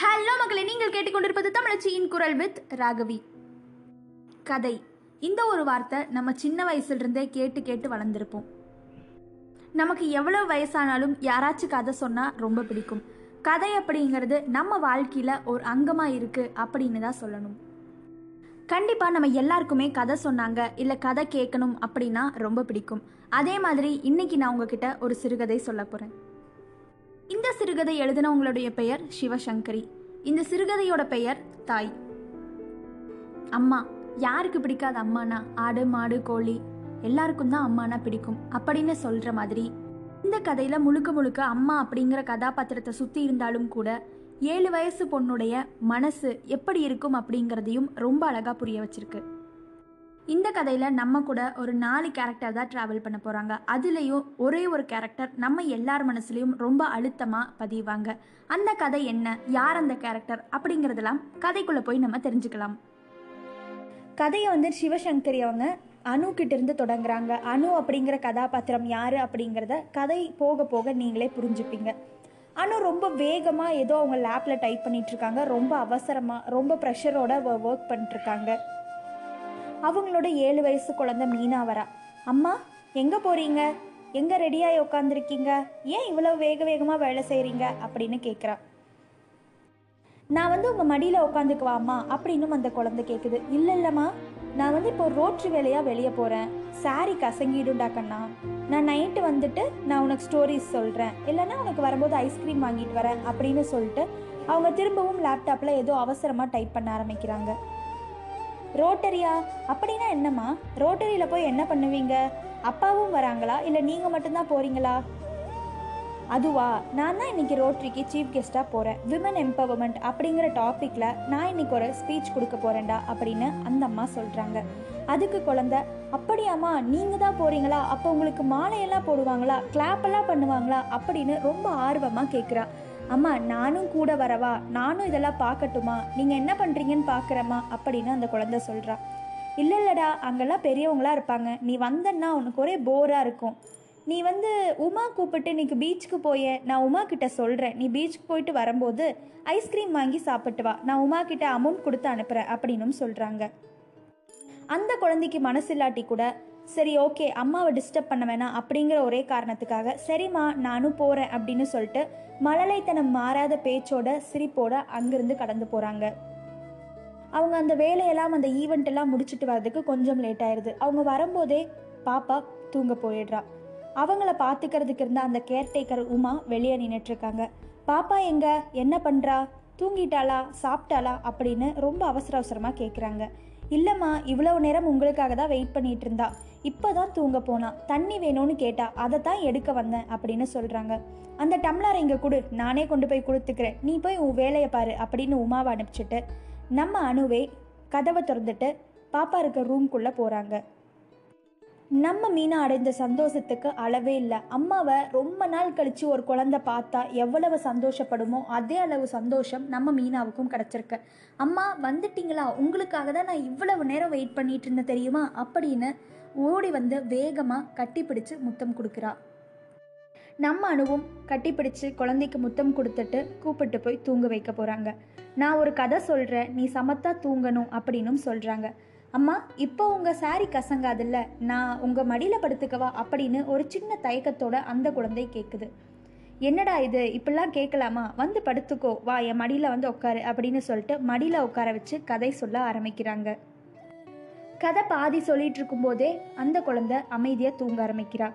Hello மக்களை நீங்கள் கேட்டுக்கொண்டிருப்பது தமிழச்சியின் குரல் வித் ராகவி. கதை. இந்த ஒரு வார்த்தை நம்ம சின்ன வயசுலேருந்தே கேட்டு கேட்டு வளர்ந்துருப்போம். நமக்கு எவ்வளோ வயசானாலும் யாராச்சும் கதை சொன்னால் ரொம்ப பிடிக்கும். கதை அப்படிங்கிறது நம்ம வாழ்க்கையில் ஒரு அங்கமாக இருக்குது அப்படின்னு தான் சொல்லணும். கண்டிப்பாக நம்ம எல்லாருக்குமே கதை சொன்னாங்க இல்லை கதை கேட்கணும் அப்படின்னா ரொம்ப பிடிக்கும். அதே மாதிரி இன்னைக்கு நான் உங்ககிட்ட ஒரு சிறுகதை சொல்ல போகிறேன் இந்த சிறுகதை எழுதினவங்களுடைய பெயர் சிவசங்கரி. இந்த சிறுகதையோட பெயர் தாய். அம்மா யாருக்கு பிடிக்காத அம்மானா? ஆடு மாடு கோழி. எல்லாருக்கும் தான் அம்மானா பிடிக்கும் அப்படின்னு சொல்ற மாதிரி. இந்த கதையில முழுக்க முழுக்க அம்மா அப்படிங்கிற கதாபாத்திரத்தை சுத்தி இருந்தாலும் கூட ஏழு வயசு பொண்ணுடைய மனசு எப்படி இருக்கும் அப்படிங்கிறதையும் ரொம்ப அழகா புரிய வச்சிருக்கு. இந்த கதையில் நம்ம கூட ஒரு நாலு கேரக்டர் தான் ட்ராவல் பண்ண போகிறாங்க அதுலேயும் ஒரே ஒரு கேரக்டர் நம்ம எல்லார் மனசுலையும் ரொம்ப அழுத்தமாக பதிவாங்க. அந்த கதை என்ன? யார் அந்த கேரக்டர் அப்படிங்கிறதெல்லாம் கதைக்குள்ளே போய் நம்ம தெரிஞ்சுக்கலாம். கதையை வந்து சிவசங்கரி அவங்க அணு கிட்டேருந்து தொடங்குறாங்க. அணு அப்படிங்கிற கதாபாத்திரம் யார் அப்படிங்கிறத கதை போக போக நீங்களே புரிஞ்சுப்பீங்க. அணு ரொம்ப வேகமாக ஏதோ அவங்க லேப்பில் டைப் பண்ணிகிட்ருக்காங்க ரொம்ப அவசரமாக ரொம்ப ப்ரெஷரோட ஒர்க் பண்ணிட்டுருக்காங்க அவங்களோட ஏழு வயசு குழந்தை மீனா வரா. அம்மா எங்கே போகிறீங்க எங்கே ரெடியாகி உட்காந்துருக்கீங்க ஏன் இவ்வளோ வேக வேகமாக வேலை செய்கிறீங்க அப்படின்னு கேட்குறா நான் வந்து உங்கள் மடியில் உட்காந்துக்குவாம்மா அப்படின்னும் அந்த குழந்தை கேட்குது இல்லை இல்லைம்மா. நான் வந்து இப்போ ரோட்ரி வேலையாக வெளியே போகிறேன் சாரி கசங்கிடுண்டா கண்ணா. நான் நைட்டு வந்துட்டு நான் உனக்கு ஸ்டோரிஸ் சொல்கிறேன் இல்லைன்னா உனக்கு வரும்போது ஐஸ்கிரீம் வாங்கிட்டு வரேன் அப்படின்னு சொல்லிட்டு அவங்க திரும்பவும் லேப்டாப்பில் ஏதோ அவசரமாக டைப் பண்ண ஆரம்பிக்கிறாங்க. ரோட்டரியா? அப்படின்னா என்னம்மா? ரோட்டரியில் போய் என்ன பண்ணுவீங்க? அப்பாவும் வராங்களா? இல்லை நீங்கள் மட்டும்தான் போகிறீங்களா அதுவா? நான் தான் இன்றைக்கி ரோட்டரிக்கு சீஃப் கெஸ்ட்டாக போகிறேன் விமன் எம்பவர்மெண்ட் அப்படிங்கிற டாப்பிக்கில் நான் இன்னைக்கு ஒரு ஸ்பீச் கொடுக்க போகிறேன்டா அப்படின்னு அந்த அம்மா சொல்கிறாங்க அதுக்கு குழந்த அப்படியாம்மா நீங்கள் தான் போகிறீங்களா அப்போ உங்களுக்கு மாலையெல்லாம் போடுவாங்களா? கிளாப்பெல்லாம் பண்ணுவாங்களா? அப்படின்னு ரொம்ப ஆர்வமாக கேட்குறா அம்மா நானும் கூட வரவா? நானும் இதெல்லாம் பார்க்கட்டுமா? நீங்கள் என்ன பண்ணுறீங்கன்னு பார்க்குறேம்மா அப்படின்னு அந்த குழந்தை சொல்கிறா இல்லை இல்லைடா அங்கெல்லாம் பெரியவங்களா இருப்பாங்க. நீ வந்தன்னா உனக்கு ஒரே போராக இருக்கும். நீ வந்து உமா கூப்பிட்டு இன்னைக்கு பீச்சுக்கு போய நான் உமா கிட்ட சொல்கிறேன் நீ பீச்சுக்கு போயிட்டு வரும்போது ஐஸ்கிரீம் வாங்கி சாப்பிட்டு வா. நான் உமா கிட்ட அமௌண்ட் கொடுத்து அனுப்புகிறேன் அப்படின்னும் சொல்கிறாங்க அந்த குழந்தைக்கு மனசு இல்லாட்டி கூட சரி ஓகே அம்மாவை டிஸ்டர்ப் பண்ண வேணாம் அப்படிங்கிற ஒரே காரணத்துக்காக சரிம்மா நானும் போகிறேன் அப்படின்னு சொல்லிட்டு மழலைத்தனம் மாறாத பேச்சோட சிரிப்போட அங்கிருந்து கடந்து போகிறாங்க அவங்க அந்த வேலையெல்லாம் அந்த ஈவெண்ட் எல்லாம் முடிச்சுட்டு வர்றதுக்கு கொஞ்சம் லேட் ஆயிடுது அவங்க வரும்போதே பாப்பா தூங்க போயிடுறா. அவங்கள பார்த்துக்கிறதுக்கு இருந்த அந்த கேர்டேக்கர் உமா வெளியே நின்றுட்டுருக்காங்க பாப்பா எங்க? என்ன பண்ணுறா தூங்கிட்டாளா? சாப்பிட்டாளா? அப்படின்னு ரொம்ப அவசர அவசரமாக கேட்குறாங்க இல்லைம்மா இவ்வளவு நேரம் உங்களுக்காக தான் வெயிட் பண்ணிட்டு இருந்தா. இப்போ தான் தூங்க போனா. தண்ணி வேணும்னு கேட்டா அதை தான் எடுக்க வந்தேன் அப்படின்னு சொல்கிறாங்க அந்த டம்ளரை இங்கே கொடு நானே கொண்டு போய் கொடுத்துக்கிறேன். நீ போய் உன் வேலையை பாரு அப்படின்னு உமாவை அனுப்பிச்சிட்டு நம்ம அணுவே கதவை திறந்துட்டு பாப்பா இருக்க ரூம்குள்ளே போகிறாங்க நம்ம மீனா அடைந்த சந்தோஷத்துக்கு அளவே இல்லை. அம்மாவை ரொம்ப நாள் கழித்து ஒரு குழந்தை பார்த்தா எவ்வளவு சந்தோஷப்படுமோ அதே அளவு சந்தோஷம் நம்ம மீனாவுக்கும் கிடச்சிருக்கு. அம்மா வந்துட்டீங்களா? உங்களுக்காக தான் நான் இவ்வளவு நேரம் வெயிட் பண்ணிட்டு இருந்தேன் தெரியுமா? அப்படின்னு ஓடி வந்து வேகமாக கட்டிப்பிடிச்சு முத்தம் கொடுக்குறா. நம்ம அணுவும் கட்டிப்பிடிச்சு குழந்தைக்கு முத்தம் கொடுத்துட்டு கூப்பிட்டு போய் தூங்க வைக்க போகிறாங்க நான் ஒரு கதை சொல்கிறேன் நீ சமத்தா தூங்கணும் அப்படின்னும் சொல்கிறாங்க அம்மா இப்போ உங்கள் சாரி கசங்காதுல்ல? நான் உங்கள் மடியில் படுத்துக்கவா? அப்படின்னு ஒரு சின்ன தயக்கத்தோட அந்த குழந்தை கேட்குது என்னடா இது? இப்படிலாம் கேட்கலாமா வந்து படுத்துக்கோ. வா என் மடியில் வந்து உட்காரு அப்படின்னு சொல்லிட்டு மடியில் உட்கார வச்சு கதை சொல்ல ஆரம்பிக்கிறாங்க. கதை பாதி சொல்லிட்டு இருக்கும்போதே அந்த குழந்தை அமைதியாக தூங்க ஆரம்பிக்கிறா.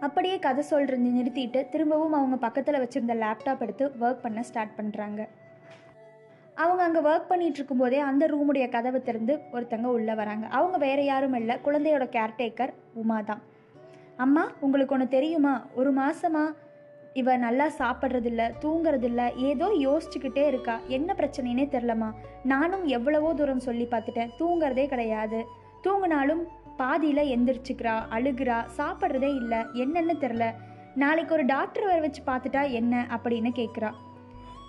அப்படியே கதை சொல்றது நிறுத்திட்டு திரும்பவும் அவங்க பக்கத்தில் வச்சுருந்த லேப்டாப் எடுத்து ஒர்க் பண்ண ஸ்டார்ட் பண்ணுறாங்க அவங்க அங்கே ஒர்க் பண்ணிட்டு இருக்கும்போதே அந்த ரூமுடைய கதவை திறந்து ஒருத்தங்க உள்ளே வராங்க. அவங்க வேற யாரும் இல்லை. குழந்தையோட கேர்டேக்கர் உமா தான். அம்மா உங்களுக்கு ஒன்று தெரியுமா? ஒரு மாசமா இவ நல்லா சாப்பிட்றதில்ல தூங்குறதில்ல ஏதோ யோசிச்சுக்கிட்டே இருக்கா. என்ன பிரச்சனைனே தெரிலம்மா நானும் எவ்வளவோ தூரம் சொல்லி பார்த்துட்டேன். தூங்குறதே கிடையாது. தூங்கினாலும் பாதியில் எந்திரிச்சுக்கிறா அழுகிறா சாப்பிட்றதே இல்லை. என்னன்னு தெரில நாளைக்கு ஒரு டாக்டர் வர வச்சு பார்த்துட்டா என்ன அப்படின்னு கேட்குறா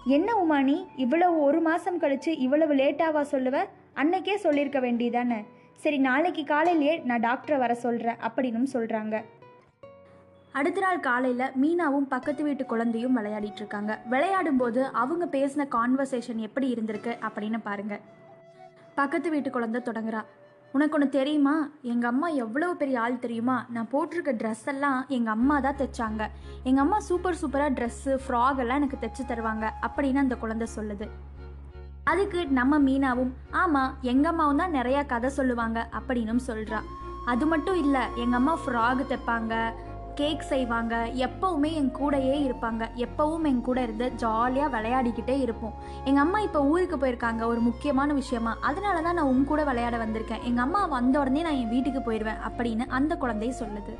என்ன உமானி இவ்வளவு ஒரு மாதம் கழிச்சு இவ்வளவு லேட்டாவா சொல்லுவ? அன்னைக்கே சொல்லியிருக்க வேண்டியதானே? சரி நாளைக்கு காலையிலேயே நான் டாக்டரை வர சொல்கிறேன் அப்படின்னும் சொல்கிறாங்க அடுத்த நாள் காலையில் மீனாவும் பக்கத்து வீட்டு குழந்தையும் விளையாடிட்டு இருக்காங்க. விளையாடும் போது அவங்க பேசின கான்வர்சேஷன் எப்படி இருந்திருக்கு அப்படின்னு பாருங்க. பக்கத்து வீட்டு குழந்தை தொடங்குறா. உனக்கு ஒன்று தெரியுமா? எங்கள் அம்மா எவ்வளவு பெரிய ஆள் தெரியுமா? நான் போட்டிருக்க ட்ரெஸ் எல்லாம் எங்கள் அம்மா தான் தைச்சாங்க. எங்கள் அம்மா சூப்பர் சூப்பராக ட்ரெஸ்ஸு ஃப்ராக் எல்லாம் எனக்கு தைச்சு தருவாங்க அப்படின்னு அந்த குழந்தை சொல்லுது. அதுக்கு நம்ம மீனாவும் ஆமாம் எங்கள் அம்மாவும் தான் நிறையா கதை சொல்லுவாங்க அப்படின்னும் சொல்கிறா அது மட்டும் இல்லை எங்கள் அம்மா ஃப்ராக் தைப்பாங்க கேக் செய்வாங்க. எப்போவுமே என் கூடையே இருப்பாங்க. எப்போவும் என் கூட இருந்து ஜாலியாக விளையாடிக்கிட்டே இருப்போம். எங்கள் அம்மா இப்போ ஊருக்கு போயிருக்காங்க ஒரு முக்கியமான விஷயமா. அதனால தான் நான் உன் கூட விளையாட வந்திருக்கேன். எங்கள் அம்மா வந்த உடனே நான் என் வீட்டுக்கு போயிடுவேன் அப்படின்னு அந்த குழந்தை சொல்லுது.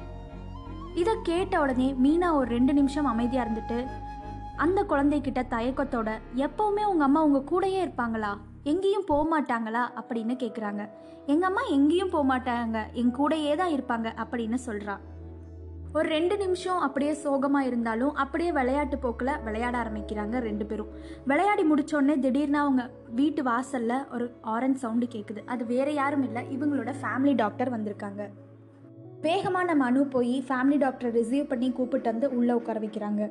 இதை கேட்ட உடனே மீனா ஒரு ரெண்டு நிமிஷம் அமைதியாக இருந்துட்டு அந்த குழந்தைகிட்ட தயக்கத்தோட எப்போவுமே உங்கள் அம்மா உங்கள் கூடயே இருப்பாங்களா? எங்கேயும் போக மாட்டாங்களா? அப்படின்னு கேட்குறாங்க எங்கள் அம்மா எங்கேயும் போக மாட்டாங்க. என் கூடையே தான் இருப்பாங்க. அப்படின்னு சொல்கிறா ஒரு ரெண்டு நிமிஷம் அப்படியே சோகமாக இருந்தாலும் அப்படியே விளையாட்டு போக்கில் விளையாட ஆரம்பிக்கிறாங்க ரெண்டு பேரும். விளையாடி முடிச்சோடனே திடீர்னு அவங்க வீட்டு வாசலில் ஒரு ஆரஞ்ச் சவுண்டு கேட்குது அது வேற யாரும் இல்லை இவங்களோட ஃபேமிலி டாக்டர் வந்திருக்காங்க. வேகமாக நம்ம அனு போய் ஃபேமிலி டாக்டரை ரிசீவ் பண்ணி கூப்பிட்டு வந்து உள்ளே உட்கார வைக்கிறாங்க.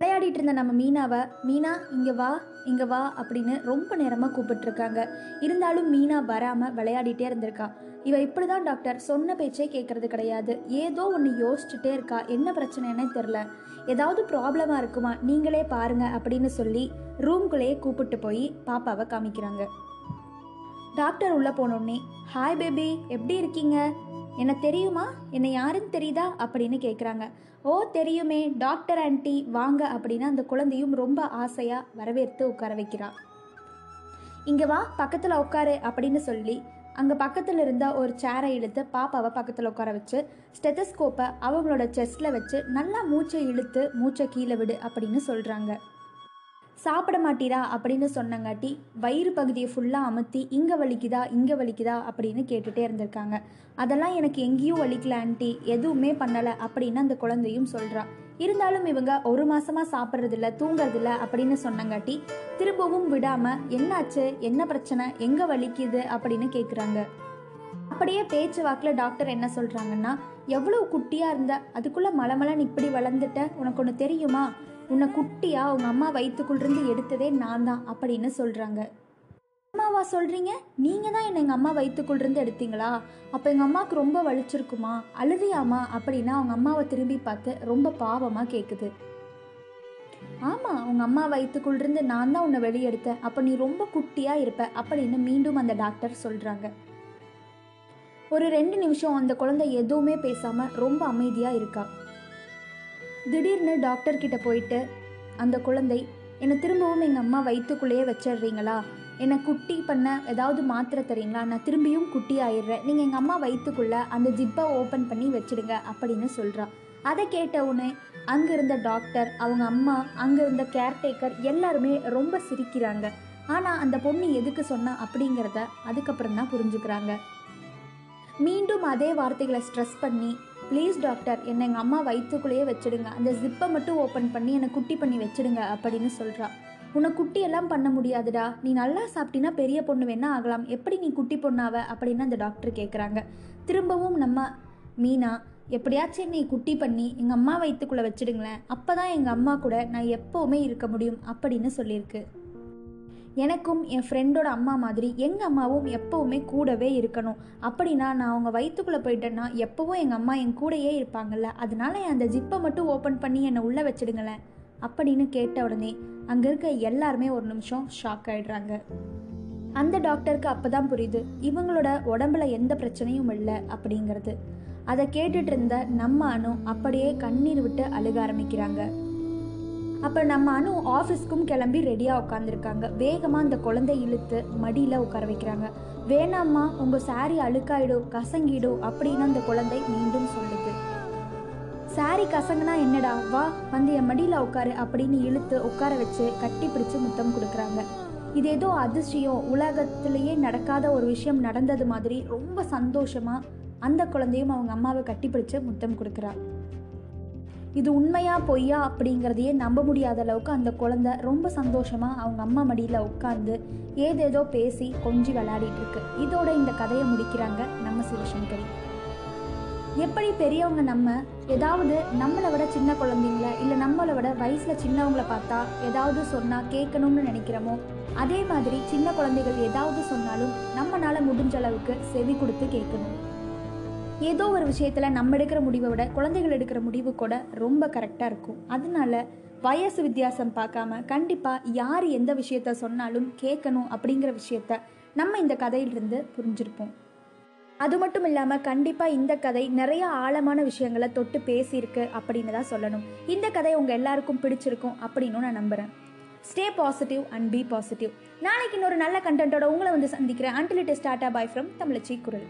விளையாடிட்டு இருந்த நம்ம மீனாவை மீனா இங்கே வா இங்கே வா அப்படின்னு ரொம்ப நேரமாக கூப்பிட்டுருக்காங்க. இருந்தாலும் மீனா வராமல் விளையாடிட்டே இருந்திருக்கா. இவ இப்படி தான் டாக்டர் சொன்ன பேச்சே கேட்கறது கிடையாது. ஏதோ ஒன்று யோசிச்சுட்டே இருக்கா. என்ன பிரச்சனைன்னே தெரில ஏதாவது ப்ராப்ளமாக இருக்குமா? நீங்களே பாருங்க அப்படின்னு சொல்லி ரூம்குள்ளேயே கூப்பிட்டு போய் பாப்பாவை காமிக்கிறாங்க. டாக்டர் உள்ளே போனோடனே ஹாய் பேபி எப்படி இருக்கீங்க? என்ன தெரியுமா? என்னை யாருன்னு தெரியுதா? அப்படின்னு கேட்குறாங்க ஓ தெரியுமே. டாக்டர் ஆன்ட்டி வாங்க அப்படின்னு அந்த குழந்தையும் ரொம்ப ஆசையாக வரவேற்று உட்கார வைக்கிறான் இங்கே வா பக்கத்தில் உட்காரு அப்படின்னு சொல்லி அங்கே பக்கத்தில் இருந்த ஒரு சேரை இழுத்து பாப்பாவை பக்கத்தில் உட்கார வச்சு ஸ்டெத்தஸ்கோப்பை அவங்களோட செஸ்ட்டில் வச்சு நல்லா மூச்சை இழுத்து மூச்சை கீழே விடு அப்படின்னு சொல்கிறாங்க சாப்பிட மாட்டீரா அப்படின்னு சொன்னங்காட்டி வயிறு பகுதியை ஃபுல்லாக அமுத்தி இங்கே வலிக்குதா இங்கே வலிக்குதா அப்படின்னு கேட்டுகிட்டே இருந்திருக்காங்க. அதெல்லாம் எனக்கு எங்கேயும் வலிக்கல ஆண்டி. எதுவுமே பண்ணலை அப்படின்னு அந்த குழந்தையும் சொல்கிறா இருந்தாலும் இவங்க ஒரு மாசமா சாப்பிட்றதில்ல தூங்குறதில்ல அப்படின்னு சொன்னங்காட்டி திரும்பவும் விடாமல் என்னாச்சு? என்ன பிரச்சனை? எங்கே வலிக்குது? அப்படின்னு கேட்குறாங்க அப்படியே பேச்சு வாக்கில் டாக்டர் என்ன சொல்கிறாங்கன்னா எவ்வளோ குட்டியாக இருந்த அதுக்குள்ளே மலமலன்னு இப்படி வளர்ந்துட்ட உனக்கு ஒன்று தெரியுமா? உன்னை குட்டியா உங்க அம்மா வயிற்றுக்குள்ளிருந்து எடுத்ததே நான் தான் அப்படின்னு சொல்றாங்க. அம்மாவா சொல்றீங்க? நீங்க தான் என்ன எங்க அம்மா வயிற்றுக்குள்ளிருந்து எடுத்தீங்களா? அப்ப எங்க அம்மாவுக்கு ரொம்ப வலிச்சிருக்குமா? அழுதியாமா அப்படின்னா அவங்க அம்மாவை திரும்பி பார்த்து ரொம்ப பாவமா கேக்குது. ஆமா உங்க அம்மா வயிற்றுக்குள்ளிருந்து நான் தான் உன்னை வெளியெடுத்தேன். அப்ப நீ ரொம்ப குட்டியா இருப்ப அப்படின்னு மீண்டும் அந்த டாக்டர் சொல்றாங்க. ஒரு ரெண்டு நிமிஷம் அந்த குழந்தை எதுவுமே பேசாம ரொம்ப அமைதியா இருக்கா. திடீர்னு டாக்டர் கிட்ட போயிட்டு அந்த குழந்தை என்னை திரும்பவும் எங்கள் அம்மா வயிற்றுக்குள்ளேயே வச்சிடுறீங்களா? என்னை குட்டி பண்ண ஏதாவது மாத்திரை தரீங்களா? நான் திரும்பியும் குட்டி ஆயிடுறேன். நீங்கள் எங்கள் அம்மா வயிற்றுக்குள்ளே அந்த ஜிப்பை ஓப்பன் பண்ணி வச்சிடுங்க அப்படின்னு சொல்கிறான் அதை கேட்ட உடனே அங்கே இருந்த டாக்டர் அவங்க அம்மா அங்கே இருந்த கேர்டேக்கர் எல்லாருமே ரொம்ப சிரிக்கிறாங்க. ஆனால் அந்த பொண்ணு எதுக்கு சொன்னா அப்படிங்கிறத அதுக்கப்புறம் தான் புரிஞ்சுக்கிறாங்க. மீண்டும் அதே வார்த்தைகளை ஸ்ட்ரெஸ் பண்ணி ப்ளீஸ் டாக்டர் என்னை எங்கள் அம்மா வயிற்றுக்குள்ளேயே வச்சிடுங்க. அந்த ஜிப்பை மட்டும் ஓப்பன் பண்ணி என்னை குட்டி பண்ணி வச்சிடுங்க அப்படின்னு சொல்கிறான் உன்னை குட்டி எல்லாம் பண்ண முடியாதுடா. நீ நல்லா சாப்பிட்டீன்னா பெரிய பொண்ணு வேணா ஆகலாம். எப்படி நீ குட்டி பொண்ணாவ? அப்படின்னு அந்த டாக்டர் கேட்குறாங்க திரும்பவும் நம்ம மீனா எப்படியாச்சும் என்னை குட்டி பண்ணி எங்கள் அம்மா வயிற்றுக்குள்ளே வச்சிடுங்களேன். அப்போ தான் எங்கள் அம்மா கூட நான் எப்போவுமே இருக்க முடியும் அப்படின்னு சொல்லியிருக்கு. எனக்கும் என் ஃப்ரெண்டோட அம்மா மாதிரி எங்கள் அம்மாவும் எப்போவுமே கூடவே இருக்கணும். அப்படின்னா நான் அவங்க வயிற்றுக்குள்ளே போயிட்டேன்னா எப்போவும் எங்கள் அம்மா என் கூடயே இருப்பாங்கல்ல. அதனால என் அந்த ஜிப்பை மட்டும் ஓப்பன் பண்ணி என்னை உள்ளே வச்சிடுங்களேன். அப்படின்னு கேட்ட உடனே அங்கே இருக்க எல்லாருமே ஒரு நிமிஷம் ஷாக் ஆகிடுறாங்க அந்த டாக்டருக்கு அப்போ தான் புரியுது இவங்களோட உடம்புல எந்த பிரச்சனையும் இல்லை அப்படிங்கிறது. அதை கேட்டுட்டு இருந்த நம்ம அணு அப்படியே கண்ணீர் விட்டு அழுக ஆரம்பிக்கிறாங்க. அப்போ நம்ம அணு ஆஃபீஸ்க்கும் கிளம்பி ரெடியாக உட்காந்துருக்காங்க வேகமாக அந்த குழந்தை இழுத்து மடியில் உட்கார வைக்கிறாங்க. வேணாம்மா உங்கள் சாரி அழுக்காயிடும் கசங்கிடும் அப்படின்னு அந்த குழந்தை மீண்டும் சொல்லுது. சாரி கசங்கனா என்னடா? வா வந்து என் மடியில் உட்காரு அப்படின்னு இழுத்து உட்கார வச்சு கட்டி பிடிச்சு முத்தம் கொடுக்குறாங்க. இது ஏதோ அதிசயம். உலகத்திலேயே நடக்காத ஒரு விஷயம் நடந்தது மாதிரி ரொம்ப சந்தோஷமாக அந்த குழந்தையும் அவங்க அம்மாவை கட்டிப்பிடிச்சு முத்தம் கொடுக்குறா. இது உண்மையா பொய்யா அப்படிங்கிறதையே நம்ப முடியாத அளவுக்கு அந்த குழந்தை ரொம்ப சந்தோஷமா அவங்க அம்மா மடியில் உட்காந்து ஏதேதோ பேசி கொஞ்சி விளையாடிட்டு இருக்கு. இதோட இந்த கதையை முடிக்கிறாங்க நம்ம சிவசங்கரி. எப்படி பெரியவங்க நம்ம ஏதாவது நம்மளை விட சின்ன குழந்தைங்கள இல்லை நம்மளை விட வயசில் சின்னவங்கள பார்த்தா ஏதாவது சொன்னால் கேட்கணும்னு நினைக்கிறோமோ அதே மாதிரி சின்ன குழந்தைகள் ஏதாவது சொன்னாலும் நம்மளால் முடிஞ்ச அளவுக்கு செவி கொடுத்து கேட்கணும். ஏதோ ஒரு விஷயத்தில் நம்ம எடுக்கிற முடிவை விட குழந்தைகள் எடுக்கிற முடிவு கூட ரொம்ப கரெக்டாக இருக்கும். அதனால வயசு வித்தியாசம் பார்க்காம கண்டிப்பாக யார் எந்த விஷயத்த சொன்னாலும் கேட்கணும் அப்படிங்கிற விஷயத்த நம்ம இந்த கதையிலிருந்து புரிஞ்சிருப்போம். அது மட்டும் இல்லாமல் கண்டிப்பாக இந்த கதை நிறைய ஆழமான விஷயங்களை தொட்டு பேசியிருக்கு அப்படின்னு தான் சொல்லணும். இந்த கதை உங்கள் எல்லாருக்கும் பிடிச்சிருக்கும் அப்படின்னு நான் நம்புகிறேன் stay positive and be positive நாளைக்கு இன்னொரு நல்ல கண்டென்ட்டோட உங்களை வந்து சந்திக்கிறேன். Until it start bye from Tamizhachi Kural